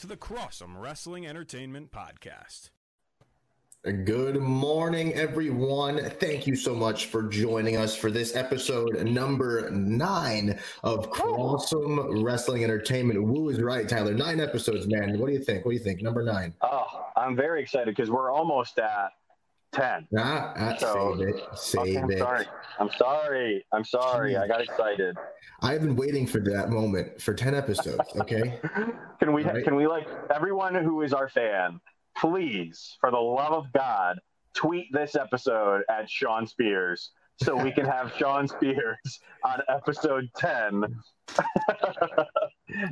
to the Crossum Wrestling Entertainment Podcast. Good morning, everyone. Thank you so much for joining us for this episode number nine of Crossum Wrestling Entertainment. Woo is right, Tyler. Nine episodes, man. What do you think? What do you think? Number nine. Oh, I'm very excited because we're almost at 10. Ah, ah, So- save it. Save Okay, I'm it. sorry. I'm sorry. I'm sorry. I got excited. I've been waiting for that moment for 10 episodes, okay? Can we Right. can we like everyone who is our fan, please, for the love of God, tweet this episode at Shawn Spears so we can have Shawn Spears on episode 10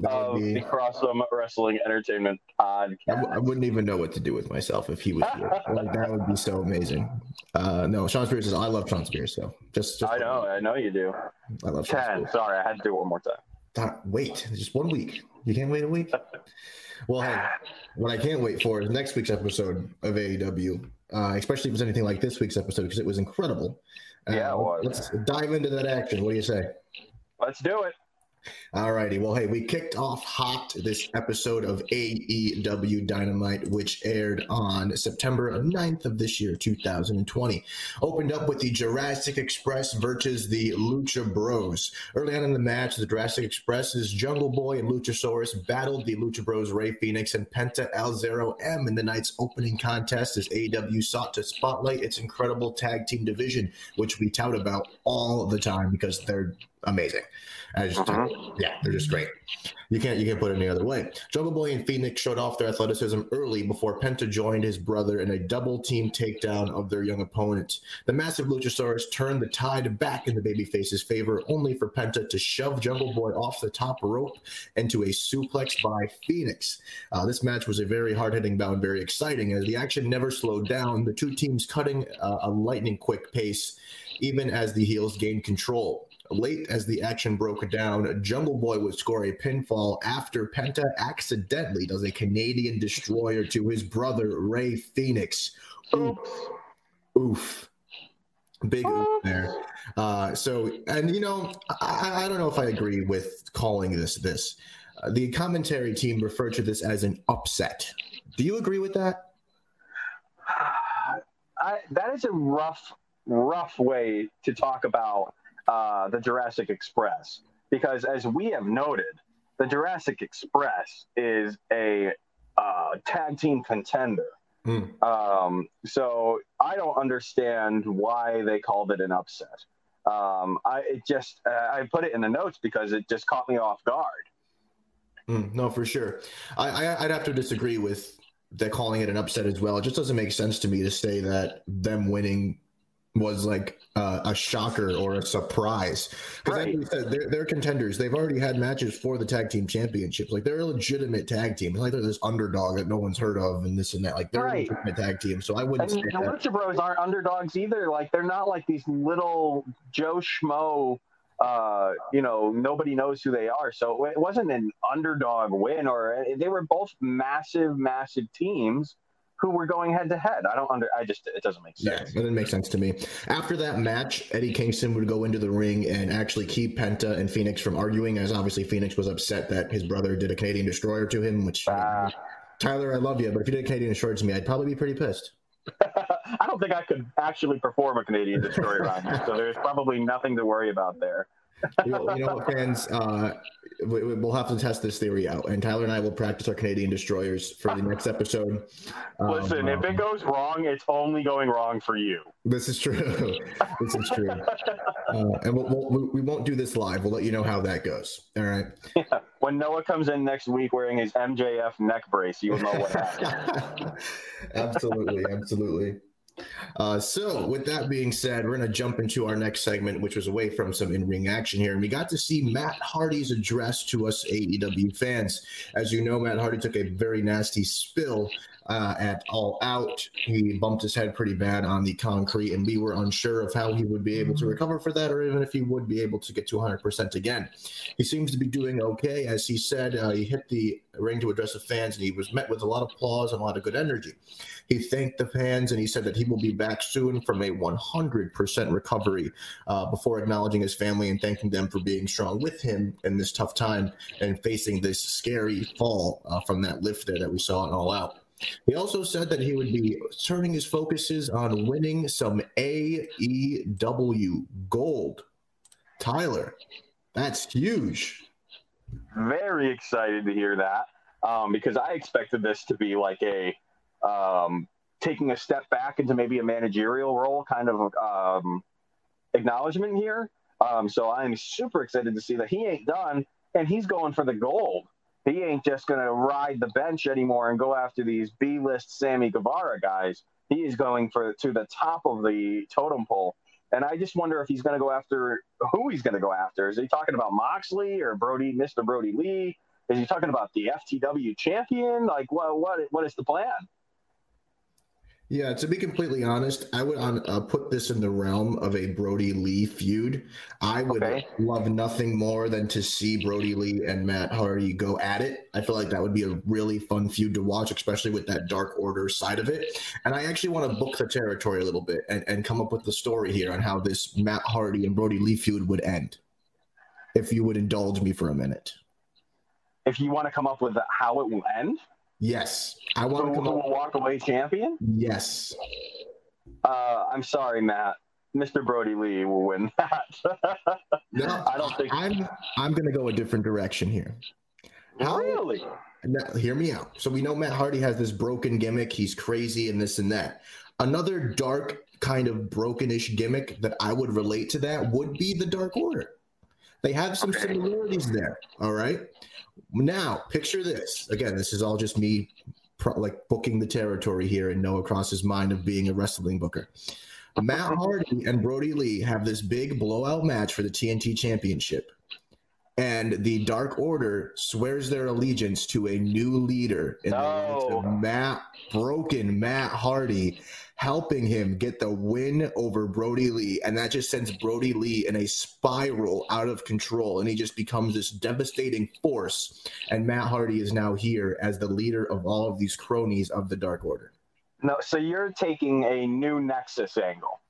of would the be, Crossum Wrestling Entertainment I, podcast. w- I wouldn't even know what to do with myself if he was here. Like, that would be so amazing. Uh, no, Shawn Spears says, I love Shawn Spears, so just, just I know, I know you do. I love Sean 10. Spears. Sorry, I had to do it one more time. Wait, just one week. You can't wait a week. Well, hey, what I can't wait for is next week's episode of AEW, uh, especially if it's anything like this week's episode because it was incredible. Uh, Yeah, it was. Let's dive into that action. What do you say? Let's do it. All righty. Well, hey, we kicked off hot this episode of AEW Dynamite, which aired on September 9th of this year, 2020. Opened up with the Jurassic Express versus the Lucha Bros. Early on in the match, the Jurassic Express's Jungle Boy and Luchasaurus battled the Lucha Bros Rey Fénix and Penta El Zero M in the night's opening contest as AEW sought to spotlight its incredible tag team division, which we tout about all the time because they're amazing. Just, Mhm. yeah, they're just great. You can't you can't put it any other way. Jungle Boy and Fénix showed off their athleticism early before Penta joined his brother in a double team takedown of their young opponent. The massive Luchasaurus turned the tide back in the babyface's favor, only for Penta to shove Jungle Boy off the top rope into a suplex by Fénix. Uh, this match was a very hard hitting bout very exciting as the action never slowed down. The two teams cutting uh, a lightning quick pace, even as the heels gained control. Late as the action broke down, Jungle Boy would score a pinfall after Penta accidentally does a Canadian destroyer to his brother Rey Fénix. Oof. Oof. Big oof there. Uh, so, and you know, I, I don't know if I agree with calling this this. Uh, the commentary team referred to this as an upset. Do you agree with that? I, that is a rough, rough way to talk about uh, the Jurassic Express because, as we have noted, the Jurassic Express is a uh, tag team contender. Hmm. Um, so I don't understand why they called it an upset. Um, I it just uh, I put it in the notes because it just caught me off guard. Mm, no, for sure. I, I I'd have to disagree with that calling it an upset as well. It just doesn't make sense to me to say that them winning was like uh, a shocker or a surprise. Because Right. like we said, they're, they're contenders. They've already had matches for the tag team championships. Like they're a legitimate tag team. It's like they're this underdog that no one's heard of and this and that. Like they're Right. a legitimate tag team. So I wouldn't the say that. Lucha Bros aren't underdogs either. Like they're not like these little Joe Schmo. Uh, you know, nobody knows who they are. So it wasn't an underdog win, or they were both massive, massive teams who were going head to head. I don't under. I just it doesn't make sense. Yeah, that didn't make sense to me. After that match, Eddie Kingston would go into the ring and actually keep Penta and Fénix from arguing, as obviously Fénix was upset that his brother did a Canadian destroyer to him. Which Ah. Tyler, I love you, but if you did a Canadian destroyer to me, I'd probably be pretty pissed. I don't think I could actually perform a Canadian destroyer on you, so there's probably nothing to worry about there. You know, you know what, fans? Uh, we, we'll have to test this theory out, and Tyler and I will practice our Canadian destroyers for the next episode. Um, Listen, if it goes wrong, it's only going wrong for you. this is true. this is true, uh, and we'll, we'll, we won't do this live. We'll let you know how that goes. All right. When Noah comes in next week wearing his MJF neck brace, you'll know what happened. absolutely, absolutely. Uh, so, with that being said, we're going to jump into our next segment, which was away from some in-ring action here, and we got to see Matt Hardy's address to us AEW fans. As you know, Matt Hardy took a very nasty spill uh, at All Out. He bumped his head pretty bad on the concrete, and we were unsure of how he would be able to recover for that, or even if he would be able to get to 100% again. He seems to be doing okay. As he said, uh, he hit the ring to address the fans, and he was met with a lot of applause and a lot of good energy. He thanked the fans, and he said that he will be back soon from a 100% recovery uh, before acknowledging his family and thanking them for being strong with him in this tough time and facing this scary fall uh, from that lift there that we saw in All Out. He also said that he would be turning his focuses on winning some AEW gold. Tyler, that's huge. Very excited to hear that um, because I expected this to be like a um, taking a step back into maybe a managerial role kind of um, acknowledgement here. Um, so I'm super excited to see that he ain't done and he's going for the gold he ain't just going to ride the bench anymore and go after these B-list Sammy Guevara guys. He is going for to the top of the totem pole. And I just wonder if he's going to go after who he's going to go after. Is he talking about Moxley or Brodie, Mr. Brodie Lee? Is he talking about the FTW champion? Like, what, what, what is the plan? Yeah, to be completely honest, I would uh, put this in the realm of a Brodie Lee feud. I would okay. love nothing more than to see Brodie Lee and Matt Hardy go at it. I feel like that would be a really fun feud to watch, especially with that Dark Order side of it. And I actually want to book the territory a little bit and, and come up with the story here on how this Matt Hardy and Brodie Lee feud would end. If you would indulge me for a minute. If you want to come up with how it will end? Yes, I want to come up. walk away champion. Yes. Uh, I'm sorry, Matt. Mr. Brodie Lee will win that. no, I don't think I'm. I'm going to go a different direction here. How, really? Now, hear me out. So we know Matt Hardy has this broken gimmick. He's crazy and this and that. Another dark kind of brokenish gimmick that I would relate to that would be the Dark Order. They have some okay. similarities there. All right. Now, picture this. Again, this is all just me pro- like booking the territory here in Noah Cross's mind of being a wrestling booker. Matt uh-huh. Hardy and Brodie Lee have this big blowout match for the TNT Championship. And the Dark Order swears their allegiance to a new leader in no. the Matt Broken Matt Hardy helping him get the win over Brodie Lee. And that just sends Brodie Lee in a spiral out of control. And he just becomes this devastating force. And Matt Hardy is now here as the leader of all of these cronies of the Dark Order. No, so you're taking a new Nexus angle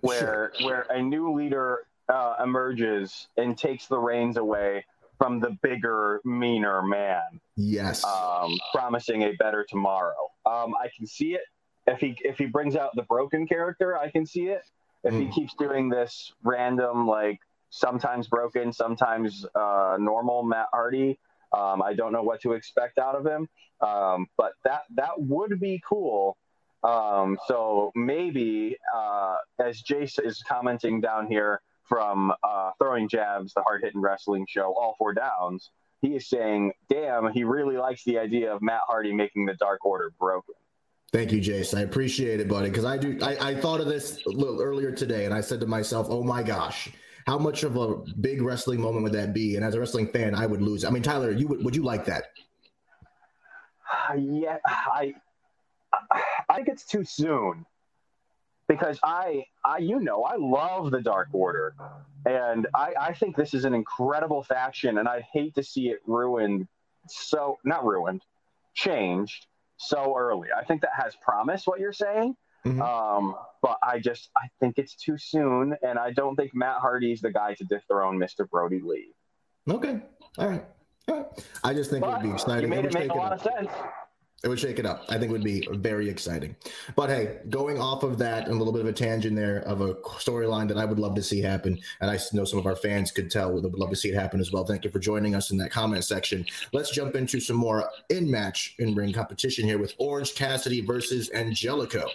where sure. where a new leader uh, emerges and takes the reins away from the bigger, meaner man. Yes. Um, promising a better tomorrow. Um, I can see it if he if he brings out the broken character, I can see it. If mm. he hmm. keeps doing this random like sometimes broken, sometimes uh, normal Matt Hardy, um, I don't know what to expect out of him. Um, but that that would be cool. Um, so maybe uh, as Jace is commenting down here from uh, throwing jabs, the hard hitting wrestling show, all four downs. He is saying, "Damn, he really likes the idea of Matt Hardy making the Dark Order broken." Thank you, Jace. I appreciate it, buddy. Because I do. I, I thought of this a little earlier today, and I said to myself, "Oh my gosh, how much of a big wrestling moment would that be?" And as a wrestling fan, I would lose. I mean, Tyler, you would. Would you like that? Yeah, I. I think it's too soon because I, I, you know, I love the Dark Order, and I, I think this is an incredible faction, and I hate to see it ruined. So not ruined, changed so early. I think that has promise, what you're saying. Mm-hmm. Um, but I just I think it's too soon, and I don't think Matt Hardy's the guy to dethrone Mr. Brodie Lee. Okay, all right, all right. I just think but it would be exciting. You made it make a lot of sense. It would shake it up. I think it would be very exciting. But hey, going off of that, a little bit of a tangent there of a storyline that I would love to see happen, and I know some of our fans could tell would love to see it happen as well. Thank you for joining us in that comment section. Let's jump into some more in-match in-ring competition here with Orange Cassidy versus Angelico.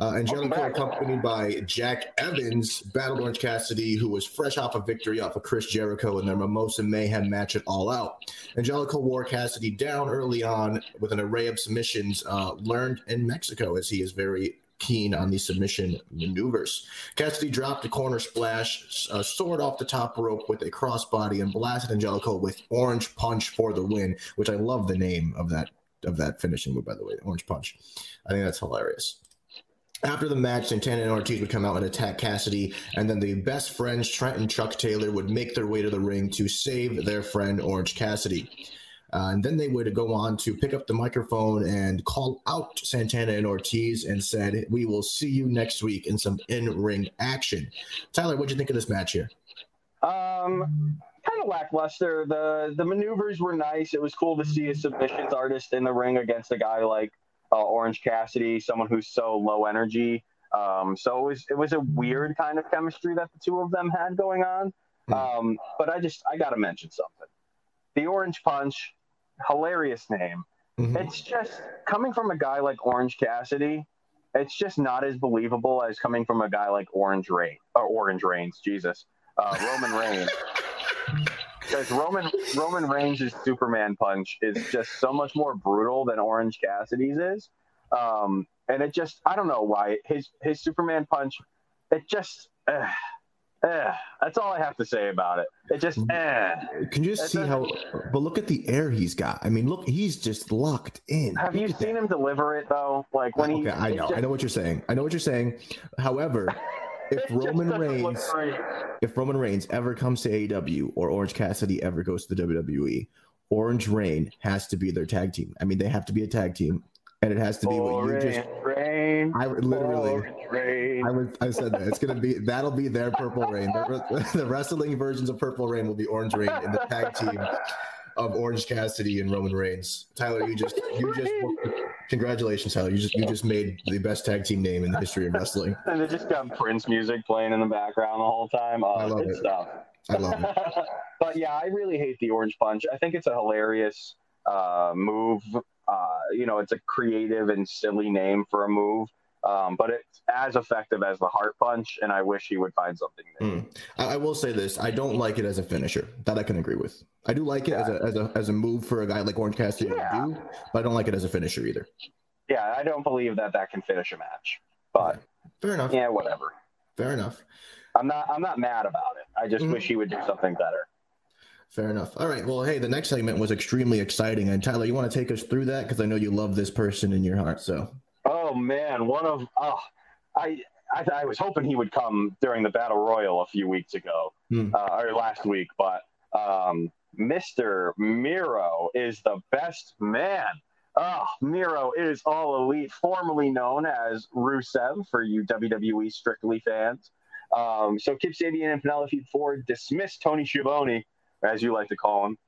Uh, Angelico, accompanied by Jack Evans, battled Orange Cassidy, who was fresh off a victory off of Chris Jericho in their Mimosa Mayhem match at All Out. Angelico wore Cassidy down early on with an array of submissions uh, learned in Mexico, as he is very keen on the submission maneuvers. Cassidy dropped a corner splash, uh, soared off the top rope with a crossbody, and blasted Angelico with Orange Punch for the win, which I love the name of that of that finishing move, by the way, the orange punch. I think that's hilarious. After the match, Santana and Ortiz would come out and attack Cassidy, and then the best friends, Trent and Chuck Taylor, would make their way to the ring to save their friend Orange Cassidy. Uh, and then they would go on to pick up the microphone and call out Santana and Ortiz and said, "We will see you next week in some in-ring action." Tyler, what'd you think of this match here? Um, kind of lackluster. The the maneuvers were nice. It was cool to see a submissions artist in the ring against a guy like uh, Orange Cassidy, someone who's so low energy. Um, so it was it was a weird kind of chemistry that the two of them had going on. Um, but I just I got to mention something. The Orange Punch hilarious name. Mm-hmm. It's just coming from a guy like Orange Cassidy. It's just not as believable as coming from a guy like Orange Rain or Orange Reigns. Jesus, uh, Roman Reigns. Because Roman Roman Reigns' Superman punch is just so much more brutal than Orange Cassidy's is, um, and it just I don't know why his his Superman punch, it just. Uh, Eh, that's all I have to say about it. It just eh. Can you just see how? But look at the air he's got. I mean, look, he's just locked in. Have you seen him deliver it though? Like when okay, he. I know. Just, I know what you're saying. I know what you're saying. However, if Roman Reigns, if Roman Reigns ever comes to AEW or Orange Cassidy ever goes to the WWE, Orange Reign has to be their tag team. I mean, they have to be a tag team and it has to be what you just. Rain, I literally. Rain. I, would, I said that it's gonna be that'll be their purple rain. The, the wrestling versions of purple rain will be orange rain in the tag team of Orange Cassidy and Roman Reigns. Tyler, you just you just congratulations, Tyler. You just you just made the best tag team name in the history of wrestling. And they just got Prince music playing in the background the whole time. Uh, I love it. Stuff. I love it. but yeah, I really hate the Orange Punch. I think it's a hilarious uh, move uh, you know, it's a creative and silly name for a move. Um, but it's as effective as the heart punch, and I wish he would find something new. Mm. I, I, will say this: I don't like it as a finisher. That I can agree with. I do like it yeah. as, a, as a as a move for a guy like Orange Cassidy yeah. to do, but I don't like it as a finisher either. Yeah, I don't believe that that can finish a match. But fair enough. Yeah, whatever. Fair enough. I'm not. I'm not mad about it. I just mm. wish he would do something better. Fair enough. All right. Well, hey, the next segment was extremely exciting, and Tyler, you want to take us through that because I know you love this person in your heart. So. Oh man, one of oh, I, I I, was hoping he would come during the battle royal a few weeks ago hmm. uh, or last week, but um, Mr. Miro is the best man. Oh, Miro is all elite, formerly known as Rusev for you WWE strictly fans. Um, so Kip Sabian and Penelope Ford dismissed Tony Schiavone as you like to call him,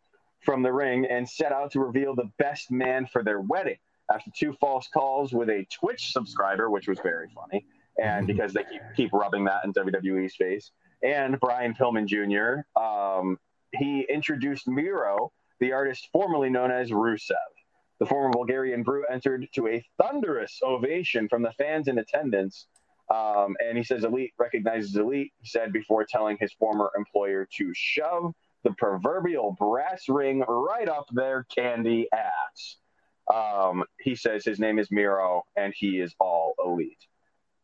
from the ring and set out to reveal the best man for their wedding. After two false calls with a Twitch subscriber, which was very funny, and mm-hmm. because they keep, keep rubbing that in WWE's face, and Brian Pillman Jr., um, he introduced Miro, the artist formerly known as Rusev. The former Bulgarian brew entered to a thunderous ovation from the fans in attendance. Um, and he says Elite recognizes Elite, he said before telling his former employer to shove the proverbial brass ring right up their candy ass. Um, he says his name is Miro and he is all elite.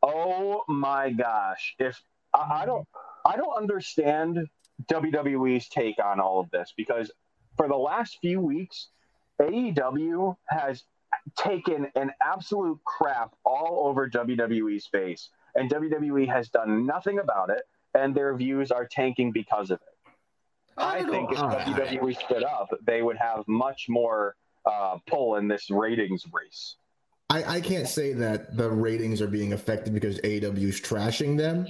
Oh my gosh! If I, I don't, I don't understand WWE's take on all of this because for the last few weeks, AEW has taken an absolute crap all over WWE's face, and WWE has done nothing about it, and their views are tanking because of it. I, I think if WWE split up, they would have much more uh, pull in this ratings race. I, I can't say that the ratings are being affected because AEW is trashing them.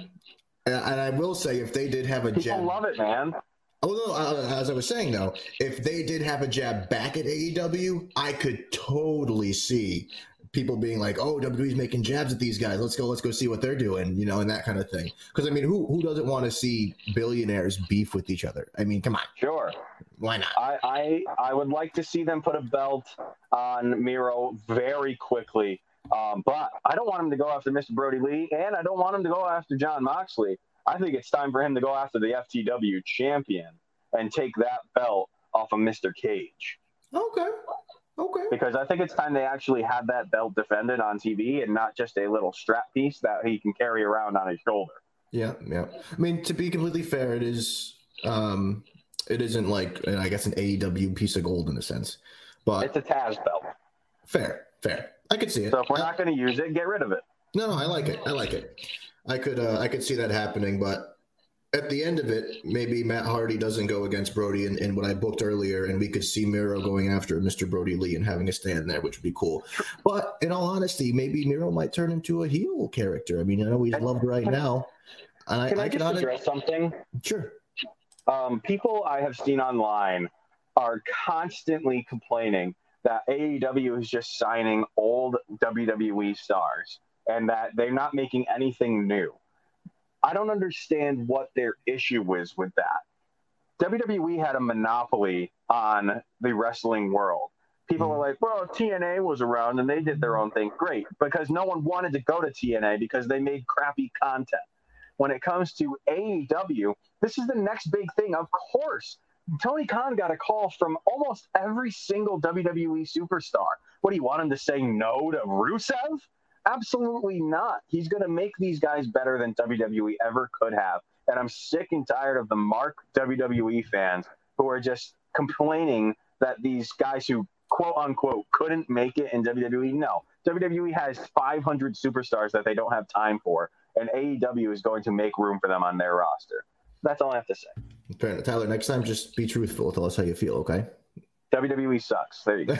And, and I will say, if they did have a People jab, love it, man. Oh no! Uh, as I was saying though, if they did have a jab back at AEW, I could totally see people being like, "Oh, WWE's making jabs at these guys. Let's go, let's go see what they're doing," you know, and that kind of thing. Because I mean, who who doesn't want to see billionaires beef with each other? I mean, come on. Sure. Why not? I I, I would like to see them put a belt on Miro very quickly. Um, but I don't want him to go after Mr. Brodie Lee, and I don't want him to go after Jon Moxley. I think it's time for him to go after the FTW champion and take that belt off of Mr. Cage. Okay. Okay. Because I think it's time they actually have that belt defended on TV and not just a little strap piece that he can carry around on his shoulder. Yeah, yeah. I mean, to be completely fair, it is um it isn't like I guess an AEW piece of gold in a sense. But it's a Taz belt. Fair, fair. I could see it. So if we're I- not going to use it, get rid of it. No, I like it. I like it. I could uh, I could see that happening, but at the end of it, maybe Matt Hardy doesn't go against Brodie in, in what I booked earlier, and we could see Miro going after Mr. Brodie Lee and having a stand there, which would be cool. But in all honesty, maybe Miro might turn into a heel character. I mean, I know he's loved right now. And Can I, I, I can just honest, address something? sure. um, people I have seen online are constantly complaining that AEW is just signing old WWE stars and that they're not making anything new. I don't understand what their issue is with that. WWE had a monopoly on the wrestling world. People are mm-hmm. like, well, TNA was around and they did their own thing. Great, because no one wanted to go to TNA because they made crappy content. When it comes to AEW, this is the next big thing. Of course, Tony Khan got a call from almost every single WWE superstar. What do you want him to say no to Rusev? Absolutely not. He's going to make these guys better than WWE ever could have. And I'm sick and tired of the mark WWE fans who are just complaining that these guys who quote unquote couldn't make it in WWE. No, WWE has 500 superstars that they don't have time for, and AEW is going to make room for them on their roster. That's all I have to say. Tyler, next time just be truthful. Tell us how you feel, okay? WWE sucks. There you go.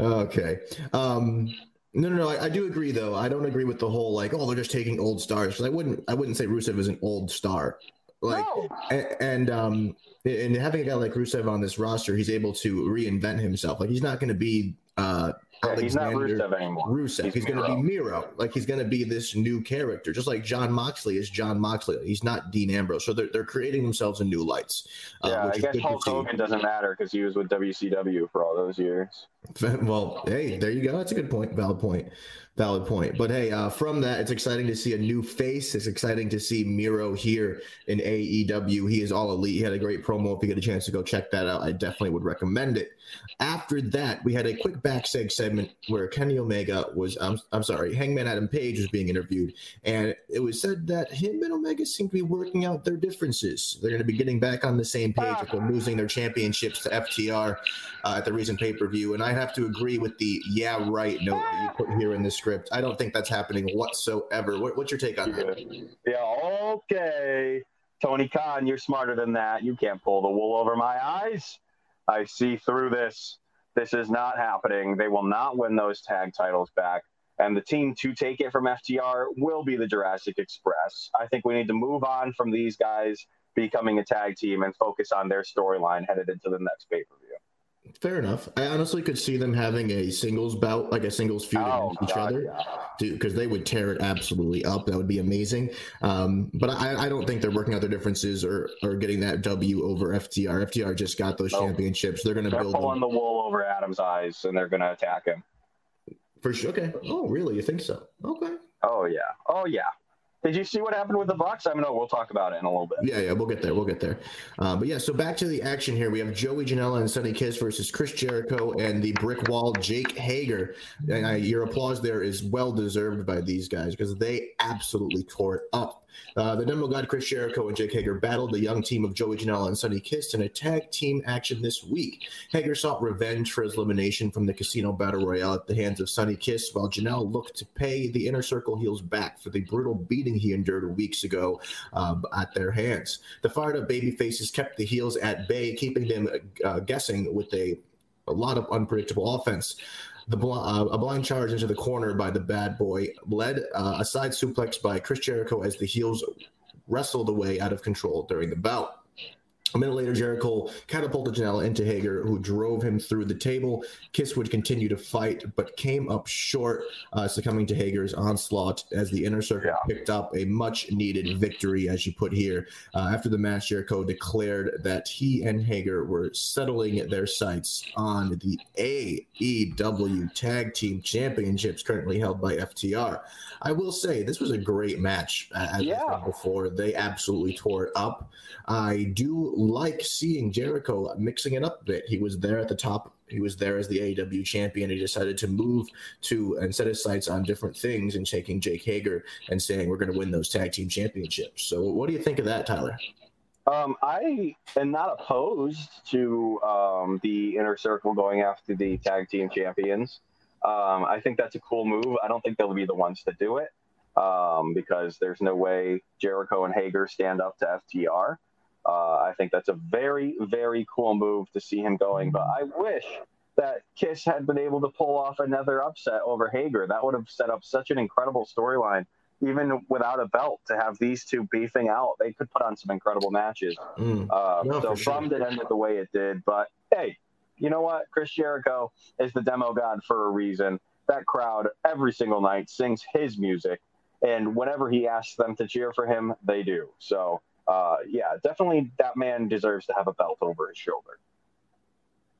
okay. Um, no, no, no. I, I do agree, though. I don't agree with the whole like, oh, they're just taking old stars. 'Cause I wouldn't, I wouldn't say Rusev is an old star. Like, No. and, and um, and having a guy like Rusev on this roster, he's able to reinvent himself. Like, he's not going to be uh, Yeah, he's not Alexander Rusev anymore. Rusev. He's, He's going to be Miro. Miro. Like he's going to be this new character, just like Jon Moxley is Jon Moxley. He's not Dean Ambrose. So they're, they're creating themselves in new lights. uh, Yeah, I guess Hulk. Hogan doesn't matter because he was with WCW for all those years. Well, hey, there you go. That's a good point. Valid point. Valid point. But hey, uh, from that, it's exciting to see a new face. It's exciting to see Miro here in AEW. He is all elite. He had a great promo. If you get a chance to go check that out, I definitely would recommend it. After that, we had a quick backstage segment where Kenny Omega was, I'm, I'm sorry, Hangman Adam Page was being interviewed. And it was said that him and Omega seem to be working out their differences. They're going to be getting back on the same page after losing their championships to FTR uh, at the recent pay per view. And I have to agree with the yeah, right note that you put here in the script. I don't think that's happening whatsoever. What, what's your take on that? Yeah, okay. Tony Khan, you're smarter than that. You can't pull the wool over my eyes. I see through this. This is not happening. They will not win those tag titles back. And the team to take it from FTR will be the Jurassic Express. I think we need to move on from these guys becoming a tag team and focus on their storyline headed into the next pay per view. Fair enough. I honestly could see them having a singles bout, like a singles feud Oh, against each God, other. yeah. because they would tear it absolutely up. That would be amazing. Um, but I, I don't think they're working out their differences or, or getting that W over FTR. FTR just got those Nope. championships. They're going to They're build pulling them the wool over Adam's eyes and they're going to attack him. for sure. Okay. Oh, really? You think so? Okay. Oh, yeah. Oh, yeah. Did you see what happened with the Bucks? I mean, no, we'll talk about it in a little bit. Yeah, yeah, we'll get there. We'll get there. Uh, but yeah, so back to the action here. We have Joey Janela and Sonny Kiss versus Chris Jericho and the brick wall Jake Hager. And I, your applause there is well deserved by these guys because they absolutely tore it up. Uh, the Demo God Chris Jericho and Jake Hager battled the young team of Joey Janela and Sonny Kiss in a tag team action this week. Hager sought revenge for his elimination from the Casino Battle Royale at the hands of Sonny Kiss, while Janela looked to pay the Inner Circle heels back for the brutal beating he endured weeks ago uh, at their hands. The fired up baby faces kept the heels at bay, keeping them uh, guessing with a, a lot of unpredictable offense. The bl- uh, a blind charge into the corner by the bad boy led uh, a side suplex by Chris Jericho as the heels wrestled away out of control during the bout. A minute later, Jericho catapulted Janela into Hager, who drove him through the table. Kiss would continue to fight, but came up short, uh, succumbing to Hager's onslaught as the inner circle Yeah. picked up a much needed victory, as you put here. Uh, after the match, Jericho declared that he and Hager were settling their sights on the AEW Tag Team Championships, currently held by FTR. I will say this was a great match, as Yeah. Before. They absolutely tore it up. I do like seeing Jericho mixing it up a bit. He was there at the top. He was there as the AEW champion. He decided to move to and set his sights on different things and taking Jake Hager and saying we're going to win those tag team championships. So, what do you think of that, Tyler? Um, I am not opposed to um, the inner circle going after the tag team champions. Um, I think that's a cool move. I don't think they'll be the ones to do it um, because there's no way Jericho and Hager stand up to FTR. Uh, I think that's a very, very cool move to see him going. But I wish that Kiss had been able to pull off another upset over Hager. That would have set up such an incredible storyline even without a belt, to have these two beefing out, they could put on some incredible matches. Mm. Uh, no, so sure. bummed it ended the way it did, but hey, you know what? Chris Jericho is the demo god for a reason. That crowd every single night sings his music, and whenever he asks them to cheer for him, they do. So, uh, yeah, definitely that man deserves to have a belt over his shoulder.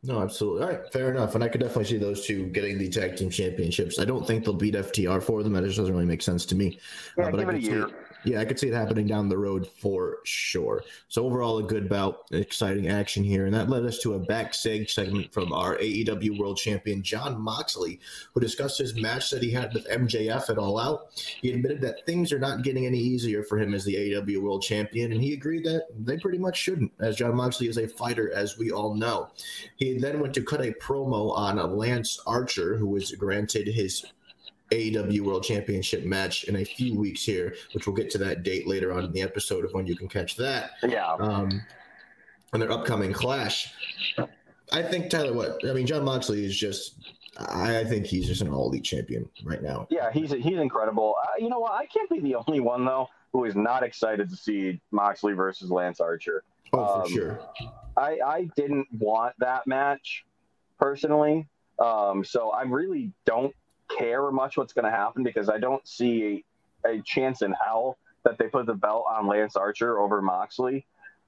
No, absolutely. All right, fair enough. And I could definitely see those two getting the tag team championships. I don't think they'll beat FTR for them. That just doesn't really make sense to me. Yeah, uh, but give I it a year. Yeah, I could see it happening down the road for sure. So overall, a good bout, exciting action here, and that led us to a backstage segment from our AEW World Champion Jon Moxley, who discussed his match that he had with MJF at All Out. He admitted that things are not getting any easier for him as the AEW World Champion, and he agreed that they pretty much shouldn't, as Jon Moxley is a fighter, as we all know. He then went to cut a promo on Lance Archer, who was granted his AEW World Championship match in a few weeks here, which we'll get to that date later on in the episode of when you can catch that. Yeah. Um, and their upcoming clash. I think Tyler, what I mean, Jon Moxley is just. I, think he's just an all elite champion right now. Yeah, he's he's incredible. Uh, you know what? I can't be the only one though who is not excited to see Moxley versus Lance Archer. Oh, um, for sure. I I didn't want that match personally, um, so I really don't care much what's going to happen because I don't see a, a, chance in hell that they put the belt on Lance Archer over Moxley.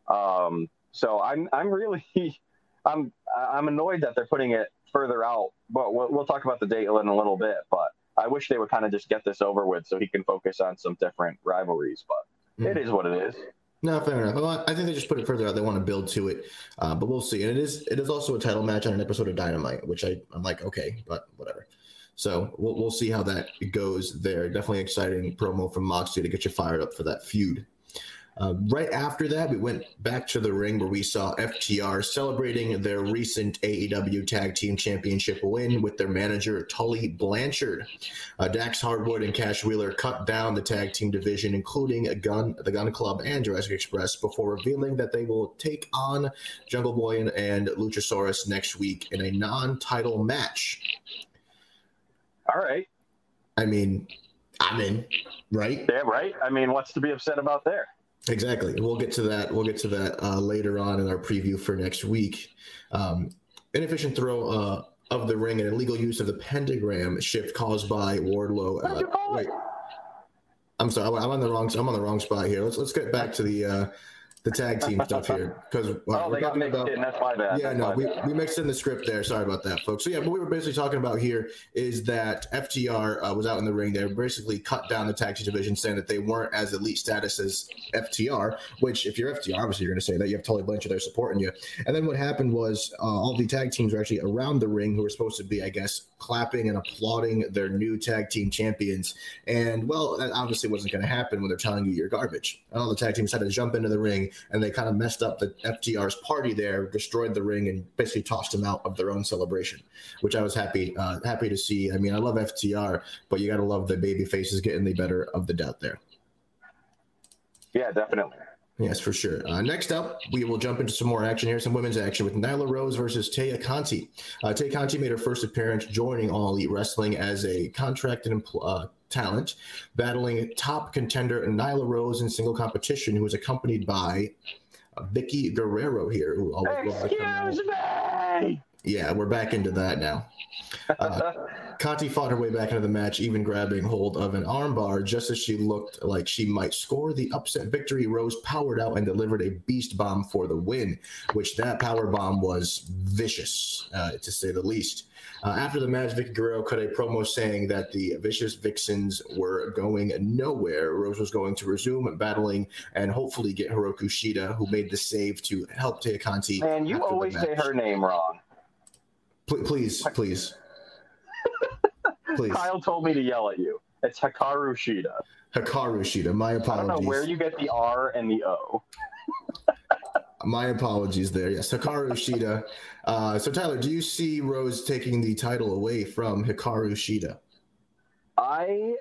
Um, so I'm I'm really I'm I'm annoyed that they're putting it further out. But we'll, we'll talk about the date in a little bit. But I wish they would kind of just get this over with so he can focus on some different rivalries. But mm. it is what it is. No, fair enough. Well, I think they just put it further out. They want to build to it, uh, but we'll see. And it is it is also a title match on an episode of Dynamite, which I I'm like okay, but whatever. So we'll, we'll see how that goes there. Definitely exciting promo from Moxley to get you fired up for that feud. Uh, right after that, we went back to the ring where we saw FTR celebrating their recent AEW Tag Team Championship win with their manager, Tully Blanchard. Uh, Dax Harwood and Cash Wheeler cut down the tag team division, including gun, the Gunn Club and Jurassic Express, before revealing that they will take on Jungle Boy and Luchasaurus next week in a non title match. All right. I mean, I'm in, right? Yeah, right. I mean, what's to be upset about there? Exactly. We'll get to that. We'll get to that uh, later on in our preview for next week. Um, inefficient throw uh, of the ring and illegal use of the pentagram shift caused by Wardlow. Uh, wait, I'm sorry. I'm on the wrong. I'm on the wrong spot here. Let's let's get back to the uh, the tag team stuff here because oh, we're talking about. In. That's my bad. Yeah, That's no, we, we mixed in the script there. Sorry about that, folks. So yeah, what we were basically talking about here is that FTR uh, was out in the ring. They basically cut down the tag team division, saying that they weren't as elite status as FTR. Which, if you're FTR, obviously you're going to say that you have Tully Blanchard there supporting you. And then what happened was uh, all the tag teams were actually around the ring who were supposed to be, I guess, clapping and applauding their new tag team champions. And well, that obviously wasn't going to happen when they're telling you you're garbage. And all the tag teams had to jump into the ring and they kind of messed up the FTR's party there, destroyed the ring, and basically tossed them out of their own celebration, which I was happy uh, happy to see. I mean, I love FTR, but you got to love the baby faces getting the better of the doubt there. Yeah, definitely. Yes, for sure. Uh, next up, we will jump into some more action here, some women's action with Nyla Rose versus Taya Conti. Uh, Taya Conti made her first appearance joining All Elite Wrestling as a contracted empl- uh, talent, battling top contender Nyla Rose in single competition, who was accompanied by uh, Vickie Guerrero here, who always Excuse me. Yeah, we're back into that now. Uh, Conti fought her way back into the match, even grabbing hold of an armbar just as she looked like she might score the upset victory. Rose powered out and delivered a beast bomb for the win, which that power bomb was vicious, uh, to say the least. Uh, after the match, Vickie Guerrero cut a promo saying that the Vicious Vixens were going nowhere. Rose was going to resume battling and hopefully get Hikaru Shida, who made the save to help Taya Conti. And you always say her name wrong. P- please, please. please. Kyle told me to yell at you. It's Hikaru Shida. Hikaru Shida. My apologies. I don't know where you get the R and the O. my apologies there. Yes, Hikaru Shida. Uh, so Tyler, do you see Rose taking the title away from Hikaru Shida? I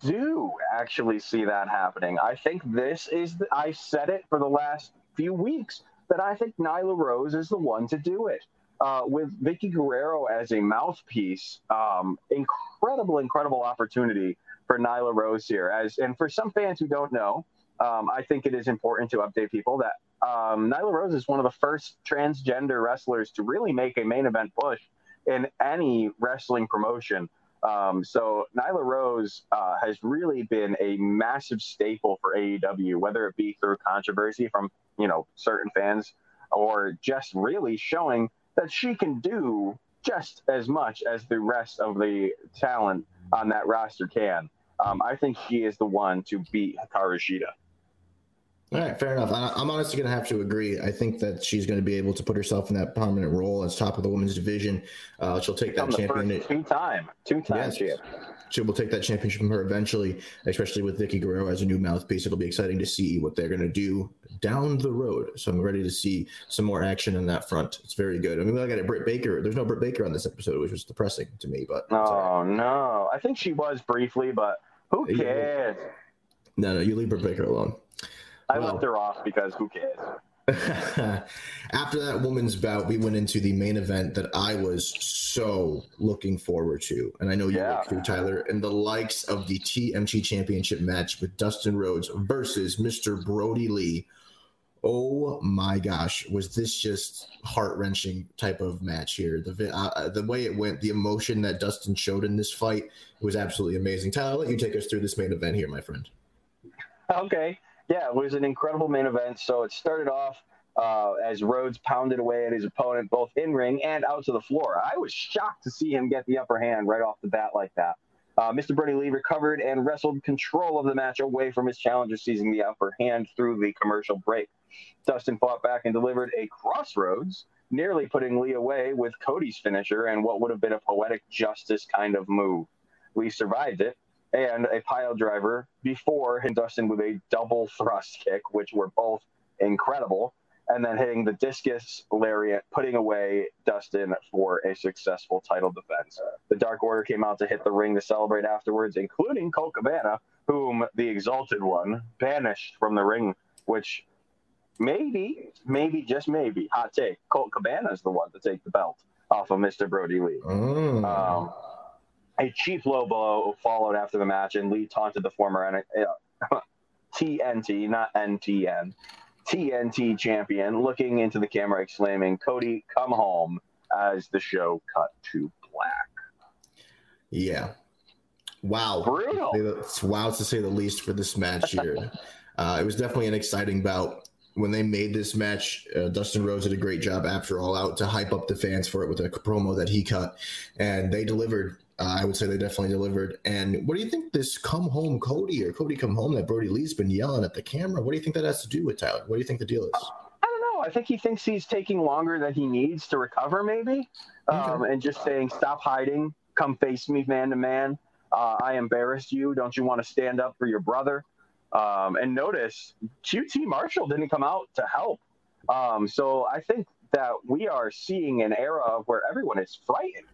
do actually see that happening. I think this is. The, I said it for the last few weeks that I think Nyla Rose is the one to do it. Uh, with Vickie Guerrero as a mouthpiece, um, incredible, incredible opportunity for Nyla Rose here. As and for some fans who don't know, um, I think it is important to update people that um, Nyla Rose is one of the first transgender wrestlers to really make a main event push in any wrestling promotion. Um, so Nyla Rose uh, has really been a massive staple for AEW, whether it be through controversy from you know certain fans or just really showing that she can do just as much as the rest of the talent on that roster can. Um, I think she is the one to beat Hikaru Shida. All right, fair enough. I, am honestly going to have to agree. I think that she's going to be able to put herself in that prominent role as top of the women's division. Uh, she'll take that championship. Two time, two time yes. champ. She will take that championship from her eventually, especially with Vickie Guerrero as a new mouthpiece. It'll be exciting to see what they're going to do down the road. So I'm ready to see some more action in that front. It's very good. I mean, I got a Britt Baker. There's no Britt Baker on this episode, which was depressing to me. But oh no, I think she was briefly, but who cares? No, no, you leave Britt Baker alone. I left her off because who cares? After that woman's bout, we went into the main event that I was so looking forward to. And I know you yeah. too, Tyler, and the likes of the TNT Championship match with Dustin Rhodes versus Mr. Brodie Lee. Oh my gosh, was this just heart wrenching type of match here? The uh, the way it went, the emotion that Dustin showed in this fight was absolutely amazing. Tyler, I'll let you take us through this main event here, my friend. Okay yeah, it was an incredible main event. So it started off uh, as Rhodes pounded away at his opponent, both in ring and out to the floor. I was shocked to see him get the upper hand right off the bat like that. Uh, Mr. Brodie Lee recovered and wrestled control of the match away from his challenger, seizing the upper hand through the commercial break. Dustin fought back and delivered a crossroads, nearly putting Lee away with Cody's finisher and what would have been a poetic justice kind of move. Lee survived it, and a pile driver before hitting Dustin with a double thrust kick, which were both incredible, and then hitting the discus lariat, putting away Dustin for a successful title defense. The Dark Order came out to hit the ring to celebrate afterwards, including Colt Cabana, whom the Exalted One banished from the ring, which maybe, maybe, just maybe, hot take, Colt Cabana is the one to take the belt off of Mr. Brodie Lee. Mm. Um, a cheap low blow followed after the match, and Lee taunted the former uh, TNT, not NTN, TNT champion, looking into the camera, exclaiming, Cody, come home, as the show cut to black. Yeah. Wow. Brutal. Wow, to say the least, for this match here. uh, it was definitely an exciting bout. When they made this match, uh, Dustin Rhodes did a great job after All Out to hype up the fans for it with a promo that he cut, and they delivered uh, I would say they definitely delivered. And what do you think this come home Cody or Cody come home that Brodie Lee's been yelling at the camera? What do you think that has to do with Tyler? What do you think the deal is? I don't know. I think he thinks he's taking longer than he needs to recover, maybe, okay. um, and just saying, "Stop hiding, come face me, man to man. Uh, I embarrassed you. Don't you want to stand up for your brother?" Um, and notice, QT Marshall didn't come out to help. Um, so I think that we are seeing an era of where everyone is frightened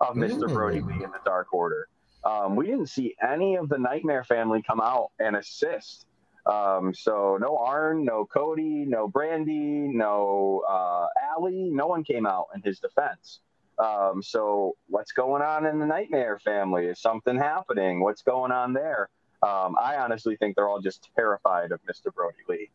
of Mr. Mm. Brodie Lee in the Dark Order. Um, we didn't see any of the Nightmare family come out and assist. Um, so no Arn, no Cody, no Brandi, no uh, Allie. No one came out in his defense. Um, so what's going on in the Nightmare family? Is something happening? What's going on there? Um, I honestly think they're all just terrified of Mr. Brodie Lee.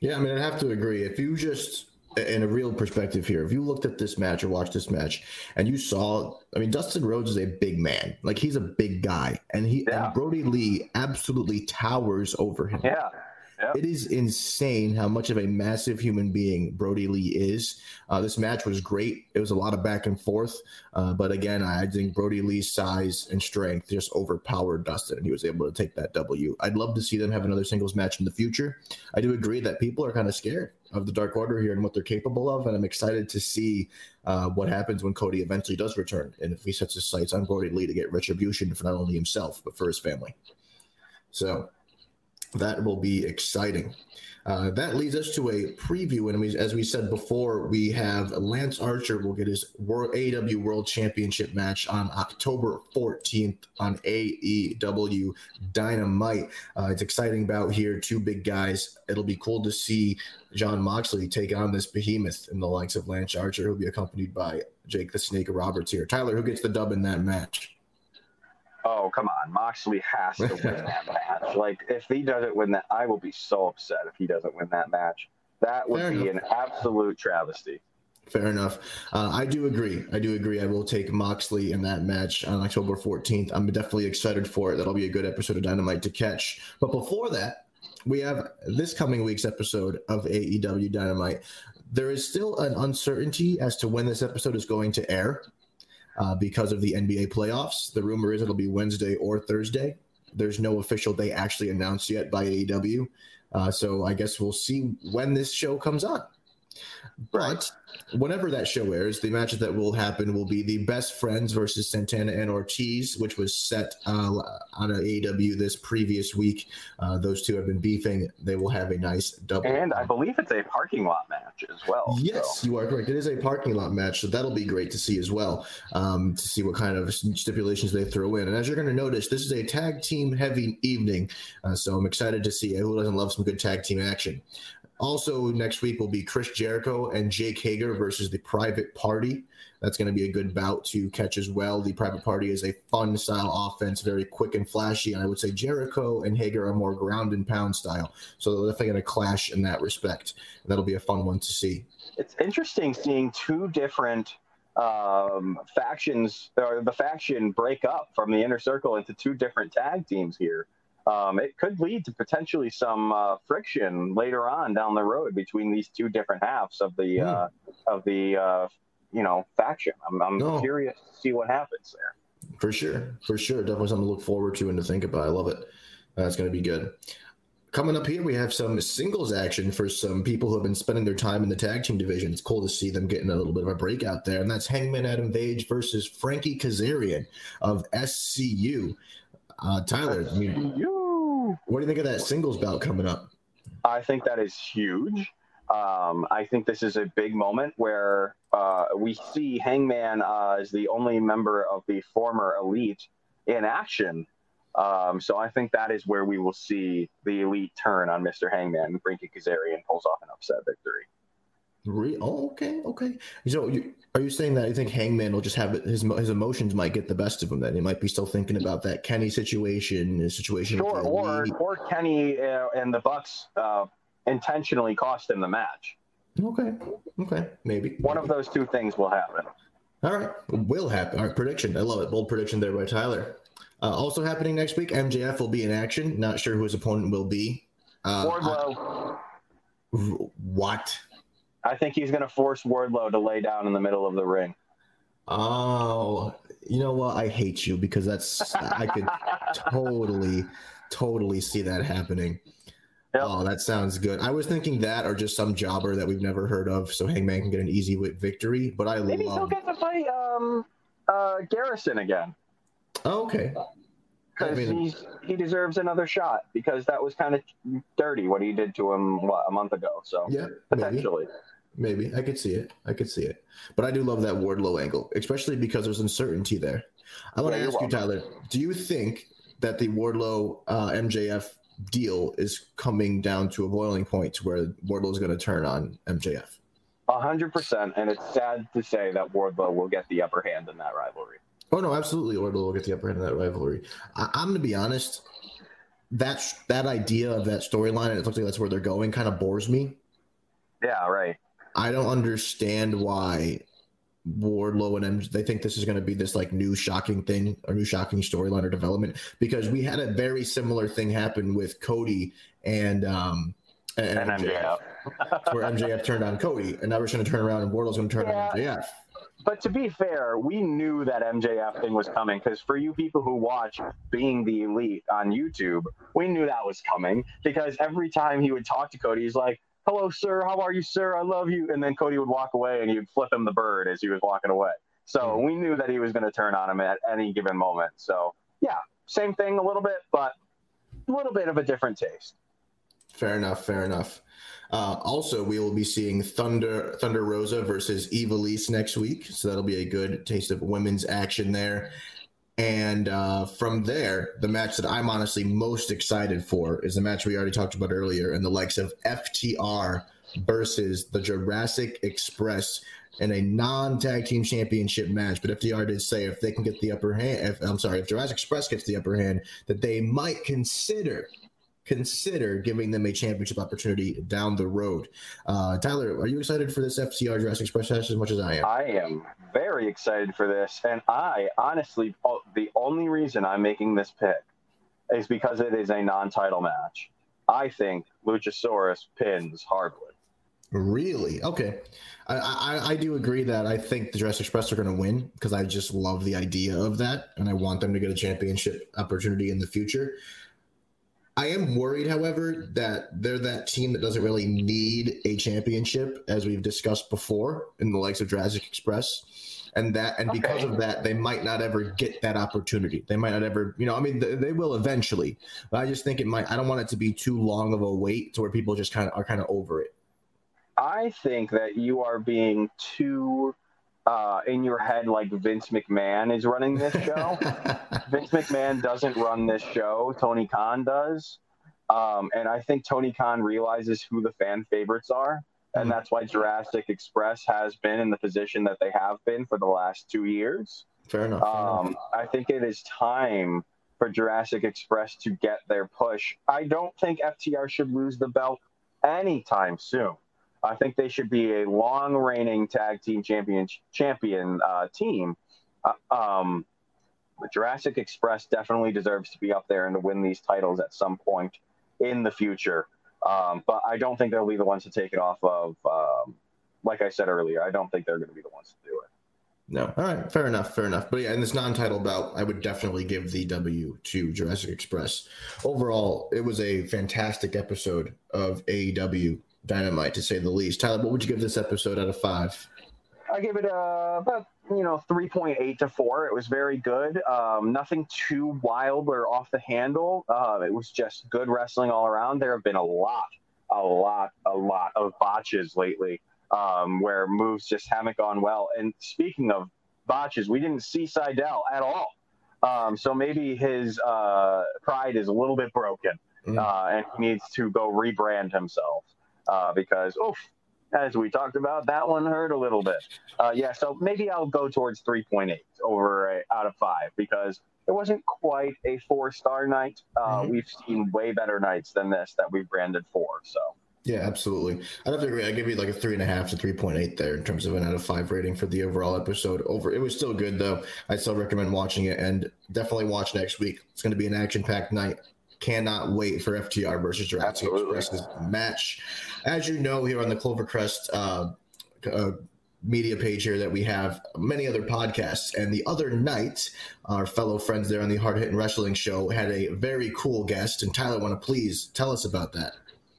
Yeah, I mean, I have to agree. If you just in a real perspective here, if you looked at this match or watched this match and you saw, I mean, Dustin Rhodes is a big man, like he's a big guy, and he yeah. and Brodie Lee absolutely towers over him. Yeah. It is insane how much of a massive human being Brodie Lee is. Uh, this match was great. It was a lot of back and forth. Uh, but again, I think Brodie Lee's size and strength just overpowered Dustin, and he was able to take that W. I'd love to see them have another singles match in the future. I do agree that people are kind of scared of the Dark Order here and what they're capable of, and I'm excited to see uh, what happens when Cody eventually does return, and if he sets his sights on Brodie Lee to get retribution for not only himself but for his family. So That will be exciting. Uh, that leads us to a preview, and we, as we said before, we have Lance Archer will get his World AEW World Championship match on October 14th on AEW Dynamite. Uh, it's exciting bout here, two big guys. It'll be cool to see Jon Moxley take on this behemoth in the likes of Lance Archer, who'll be accompanied by Jake the Snake Roberts here. Tyler, who gets the dub in that match? Oh, come on. Moxley has to win that match. Like, if he doesn't win that, I will be so upset if he doesn't win that match. That would Fair be enough. an absolute travesty. Fair enough. Uh, I do agree. I do agree. I will take Moxley in that match on October 14th. I'm definitely excited for it. That'll be a good episode of Dynamite to catch. But before that, we have this coming week's episode of AEW Dynamite. There is still an uncertainty as to when this episode is going to air uh, because of the NBA playoffs. The rumor is it'll be Wednesday or Thursday. There's no official day actually announced yet by AEW. Uh, so I guess we'll see when this show comes on. But whenever that show airs, the matches that will happen will be the best friends versus Santana and Ortiz, which was set uh, on AEW this previous week. Uh, those two have been beefing. They will have a nice double. And I believe it's a parking lot match as well. Yes, so. you are correct. It is a parking lot match, so that'll be great to see as well. Um, to see what kind of stipulations they throw in, and as you're going to notice, this is a tag team heavy evening, uh, so I'm excited to see who doesn't love some good tag team action. Also, next week will be Chris Jericho and Jake Hager versus the Private Party. That's going to be a good bout to catch as well. The Private Party is a fun style offense, very quick and flashy. And I would say Jericho and Hager are more ground and pound style. So they're definitely going to clash in that respect. And that'll be a fun one to see. It's interesting seeing two different um, factions, or the faction break up from the inner circle into two different tag teams here. Um, it could lead to potentially some uh, friction later on down the road between these two different halves of the uh, of the uh, you know faction. I'm, I'm No. curious to see what happens there. For sure. For sure. Definitely something to look forward to and to think about. I love it. That's going to be good. Coming up here, we have some singles action for some people who have been spending their time in the tag team division. It's cool to see them getting a little bit of a breakout there. And that's Hangman Adam Page versus Frankie Kazarian of SCU. Uh, Tyler, I mean. What do you think of that singles bout coming up? I think that is huge. Um, I think this is a big moment where uh, we see Hangman uh, as the only member of the former elite in action. Um, so I think that is where we will see the elite turn on Mr. Hangman and Kazarian pulls off an upset victory. Re- oh, okay, okay. So, you, are you saying that you think Hangman will just have his his emotions might get the best of him? Then he might be still thinking about that Kenny situation, his situation. Sure, or or Kenny uh, and the Bucks uh, intentionally cost him the match. Okay. Okay. Maybe. One of those two things will happen. All right. Will happen. All right. Prediction. I love it. Bold prediction there by Tyler. Uh, also happening next week, MJF will be in action. Not sure who his opponent will be. Uh, Wardlow, what? I think he's going to force Wardlow to lay down in the middle of the ring. Oh, you know what? I hate you because that's I could totally, totally see that happening. Yep. Oh, that sounds good. I was thinking that or just some jobber that we've never heard of, so Hangman can get an easy victory. But I Maybe he'll get to fight um, uh, Garrison again Oh, okay. I because mean- he deserves another shot because that was kind of dirty what he did to him what, a month ago. So Yeah, potentially, Maybe I could see it. I could see it. But I do love that Wardlow angle, especially because there's uncertainty there. I want to ask you. Tyler. Do you think that the Wardlow uh, MJF deal is coming down to a boiling point to where Wardlow is going to turn on MJF? A hundred percent. And it's sad to say that Wardlow will get the upper hand in that rivalry. Oh no, absolutely. Wardlow will get the upper hand in that rivalry. I- I'm going to be honest. That that idea of that storyline, and it looks like that's where they're going, kind of bores me. Yeah, right. I don't understand why Wardlow and M they think this is going to be this like new shocking thing or new shocking storyline or development because we had a very similar thing happen with Cody and um and, And MJF, where MJF turned on Cody and now we're going to turn around and Wardlow's going to turn on MJF. But to be fair, we knew that MJF thing was coming because for you people who watch Being the Elite on YouTube, we knew that was coming because every time he would talk to Cody, he's like, Hello, sir. How are you, sir? I love you. And then Cody would walk away and would flip him the bird as he was walking away. So we knew that he was going to turn on him at any given moment. So, yeah, same thing a little bit, but a little bit of a different taste. Fair enough. Fair enough. Uh, also, we will be seeing Thunder Thunder Rosa versus Ivelisse next week, so that'll be a good taste of women's action there. And uh, from there, the match that I'm honestly most excited for is the match we already talked about earlier, and the likes of FTR versus the Jurassic Express in a non-tag team championship match. But FTR did say if they can get the upper hand, if, I'm sorry, if Jurassic Express gets the upper hand, that they might consider consider giving them a championship opportunity down the road. Uh, Tyler, are you excited for this FTR Jurassic Express match as much as I am? I am very excited for this, and I honestly, oh, the only reason I'm making this pick is because it is a non-title match. I think Luchasaurus pins Harwood. Really? Okay. I, I, I do agree that I think the Jurassic Express are going to win because I just love the idea of that, and I want them to get a championship opportunity in the future. I am worried, however, that they're that team that doesn't really need a championship, as we've discussed before in the likes of Jurassic Express, and that, and because of that, they might not ever get that opportunity. They might not ever, you know, I mean, they, they will eventually, but I just think it might. I don't want it to be too long of a wait to where people just kind of are kind of over it. I think that you are being too uh, in your head, like Vince McMahon is running this show. Vince McMahon doesn't run this show. Tony Khan does. Um, and I think Tony Khan realizes who the fan favorites are. And Mhm. that's why Jurassic Express has been in the position that they have been for the last two years. Fair enough. fair enough. Um, I think it is time for Jurassic Express to get their push. I don't think FTR should lose the belt anytime soon. I think they should be a long reigning tag team champion champion uh, team. Uh, um, Jurassic Express definitely deserves to be up there and to win these titles at some point in the future. Um, but I don't think they'll be the ones to take it off of. Um, like I said earlier, I don't think they're going to be the ones to do it. No. All right. Fair enough. Fair enough. But yeah, in this non-title bout, I would definitely give the W to Jurassic Express. Overall, it was a fantastic episode of AEW Dynamite, to say the least. Tyler, what would you give this episode out of five? I give it a about you know three point eight to four. It was very good. Um, nothing too wild or off the handle. Uh, it was just good wrestling all around. There have been a lot, a lot, a lot of botches lately, um, where moves just haven't gone well. And speaking of botches, we didn't see Sydal at all. Um, so maybe his uh, pride is a little bit broken, Mhm. uh, and he needs to go rebrand himself uh, because oof, as we talked about, that one hurt a little bit. Uh, yeah, so maybe I'll go towards 3.8 over a, out of five because it wasn't quite a four star night. Uh, Mhm. We've seen way better nights than this that we've branded four. So Yeah, absolutely. I'd have to agree. I give you like a three and a half to three point eight there in terms of an out of five rating for the overall episode. Over, it was still good though. I still recommend watching it and definitely watch next week. It's going to be an action packed night. Cannot wait for FTR versus Jurassic Absolutely. Express's match. As you know, here on the Clovercrest uh, uh, media page here, that we have many other podcasts. And the other night, our fellow friends there on the Hard Hitting Wrestling Show had a very cool guest. And Tyler, want to please tell us about that?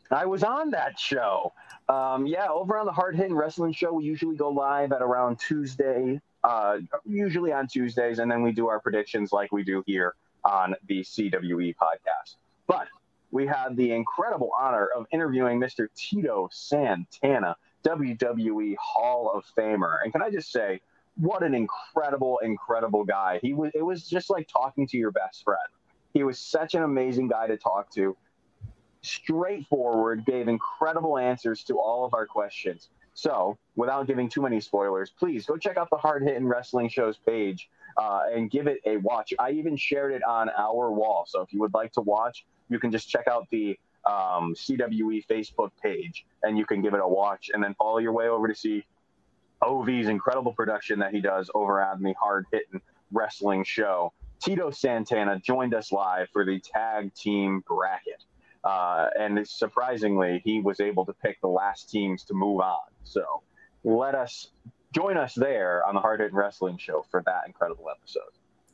I was on that show. Um, yeah, over on the Hard Hitting Wrestling Show, we usually go live at around Tuesday, uh, usually on Tuesdays, and then we do our predictions like we do here on the CWE podcast. But we had the incredible honor of interviewing Mr. Tito Santana, WWE Hall of Famer. And can I just say, what an incredible, incredible guy. He was it was just like talking to your best friend. He was such an amazing guy to talk to straightforward, gave incredible answers to all of our questions. So, without giving too many spoilers, please go check out the Hard Hit Hitting Wrestling Shows page uh, and give it a watch. I even shared it on our wall. So, if you would like to watch, you can just check out the um, CWE Facebook page and you can give it a watch and then follow your way over to see OV's incredible production that he does over on the Hard Hitting Wrestling Show. Tito Santana joined us live for the tag team bracket. Uh, and surprisingly, he was able to pick the last teams to move on. So let us join us there on the Hard Hitting Wrestling Show for that incredible episode.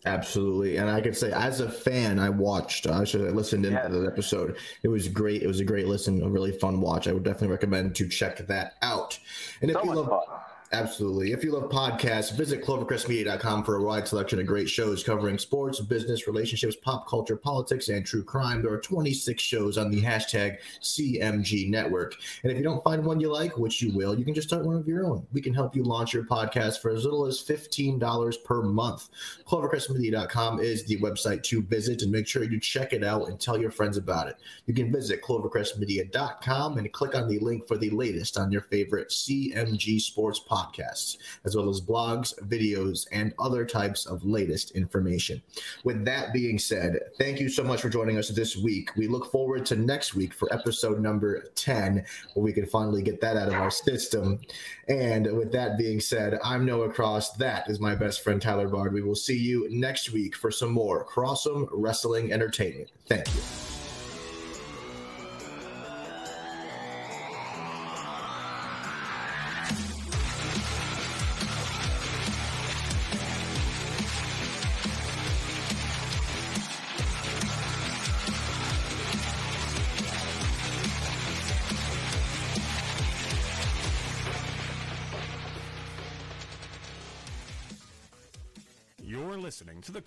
Absolutely, and I could say as a fan, I watched. I should I listened into Yes. the episode. It was great. It was a great listen, a really fun watch. I would definitely recommend to check that out. And if you love, fun. Absolutely. If you love podcasts, visit clovercrestmedia.com for a wide selection of great shows covering sports, business, relationships, pop culture, politics, and true crime. There are 26 shows on the hashtag CMG network. And if you don't find one you like, which you will, you can just start one of your own. We can help you launch your podcast for as little as $15 per month. Clovercrestmedia.com is the website to visit and make sure you check it out and tell your friends about it. You can visit clovercrestmedia.com and click on the link for the latest on your favorite CMG sports podcast podcasts, as well as blogs, videos, and other types of latest information. With that being said, thank you so much for joining us this week. We look forward to next week for episode number 10, where we can finally get that out of our system. And with that being said, I'm Noah Cross. That is my best friend, Tyler Bard. We will see you next week for some more Crossum Wrestling Entertainment. Thank you.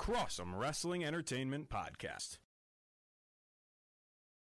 Crossum Wrestling Entertainment Podcast.